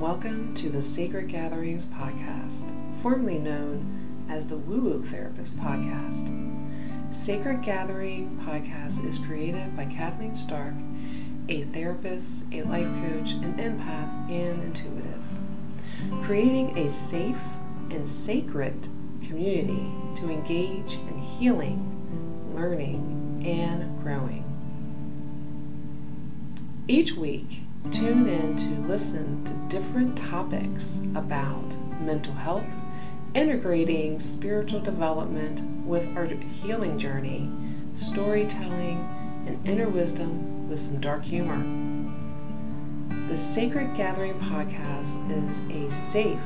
Welcome to the Sacred Gatherings podcast, formerly known as the Woo Woo Therapist podcast. Sacred Gathering podcast is created by Kathleen Stark, a therapist, a life coach, an empath, and intuitive, creating a safe and sacred community to engage in healing, learning, and growing. Each week, tune in to listen to different topics about mental health, integrating spiritual development with our healing journey, storytelling, and inner wisdom with some dark humor. The Sacred Gathering podcast is a safe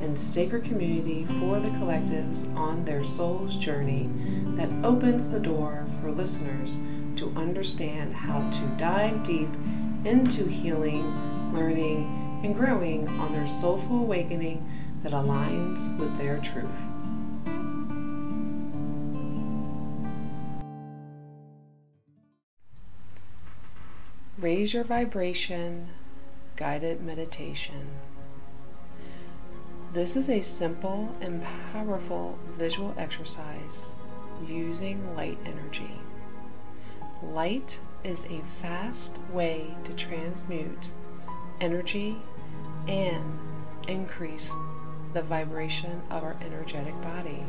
and sacred community for the collectives on their soul's journey that opens the door for listeners to understand how to dive deep into healing, learning, and growing on their soulful awakening that aligns with their truth. Raise your vibration, guided meditation. This is a simple and powerful visual exercise using light energy. Light is a fast way to transmute energy and increase the vibration of our energetic body.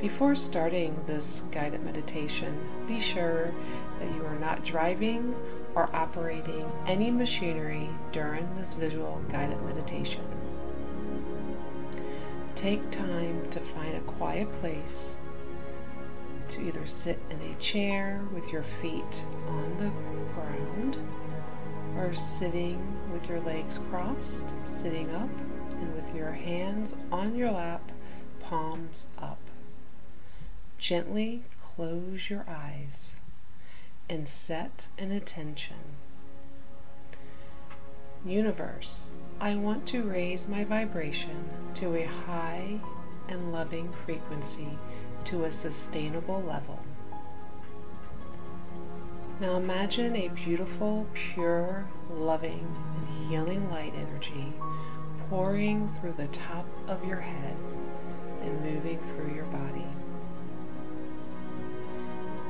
Before starting this guided meditation, be sure that you are not driving or operating any machinery during this visual guided meditation. Take time to find a quiet place to either sit in a chair with your feet on the ground or sitting with your legs crossed, sitting up, and with your hands on your lap, palms up. Gently close your eyes and set an attention. Universe, I want to raise my vibration to a high and loving frequency to a sustainable level. Now imagine a beautiful, pure, loving, and healing light energy pouring through the top of your head and moving through your body.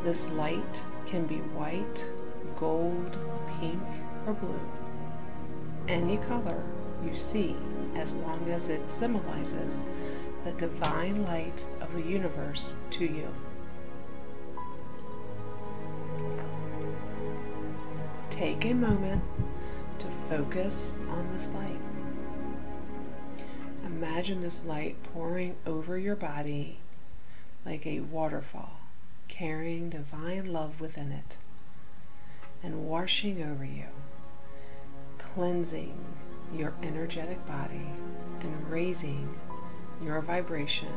This light can be white, gold, pink, or blue. Any color you see as long as it symbolizes the divine light of the universe to you. Take a moment to focus on this light. Imagine this light pouring over your body like a waterfall, carrying divine love within it and washing over you, cleansing your energetic body and raising your vibration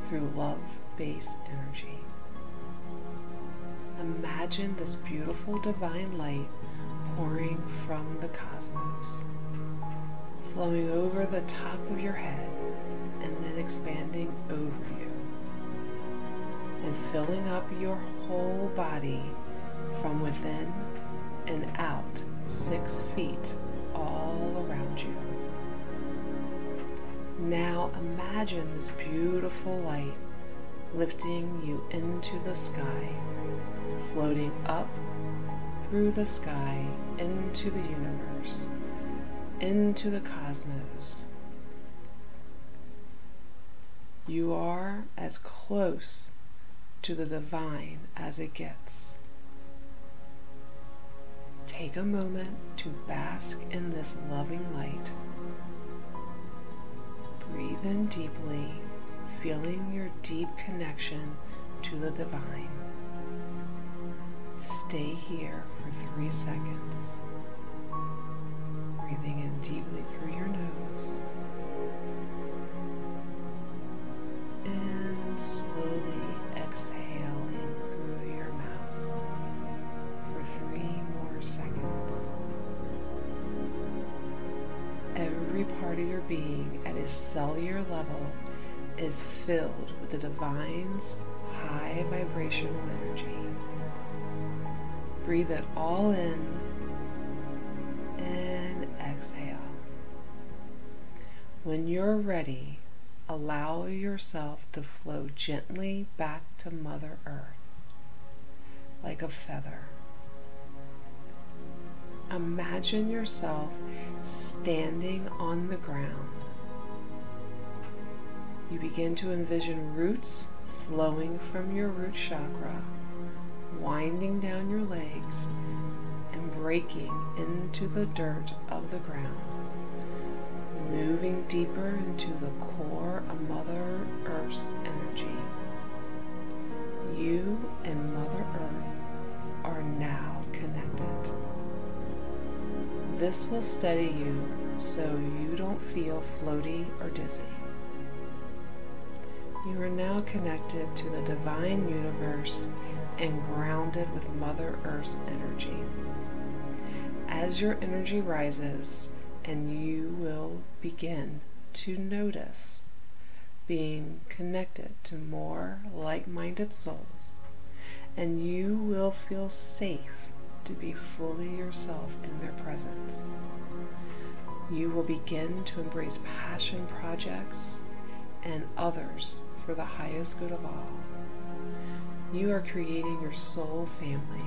through love based energy. Imagine this beautiful divine light pouring from the cosmos, flowing over the top of your head and then expanding over you, and filling up your whole body from within and out six feet all around you. Now imagine this beautiful light lifting you into the sky, floating up through the sky into the universe, into the cosmos. You are as close to the divine as it gets. Take a moment to bask in this loving light. Breathe in deeply, feeling your deep connection to the divine. Stay here for three seconds. Breathing in deeply through your nose. of your being at its cellular level is filled with the divine's high vibrational energy. Breathe it all in and exhale. When you're ready, allow yourself to flow gently back to Mother Earth like a feather. Imagine yourself standing on the ground. You begin to envision roots flowing from your root chakra, winding down your legs and breaking into the dirt of the ground moving deeper into the core of Mother Earth's energy. You and Mother Earth are now connected. This will steady you so you don't feel floaty or dizzy. You are now connected to the divine universe and grounded with Mother Earth's energy. As your energy rises, and you will begin to notice being connected to more like minded souls, and you will feel safe to be fully yourself in their presence. You will begin to embrace passion projects and others for the highest good of all. You are creating your soul family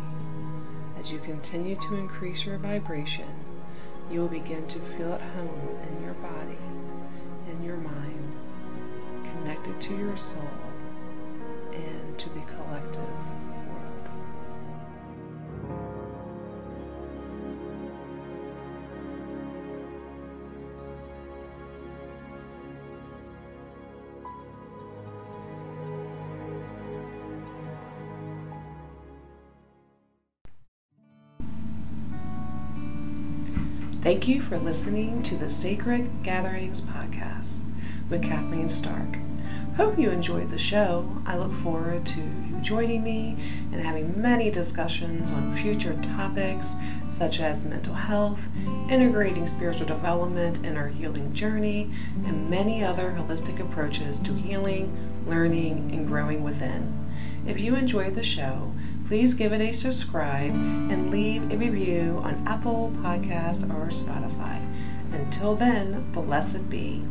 as you continue to increase your vibration you will begin to feel at home in your body, in your mind, connected to your soul and to the collective Thank you for listening to the Sacred Gatherings podcast with Kathleen Stark. Hope you enjoyed the show. I look forward to you joining me and having many discussions on future topics such as mental health, integrating spiritual development in our healing journey, and many other holistic approaches to healing, learning, and growing within. If you enjoyed the show, please give it a subscribe and leave a review on Apple Podcasts or Spotify. Until then, blessed be.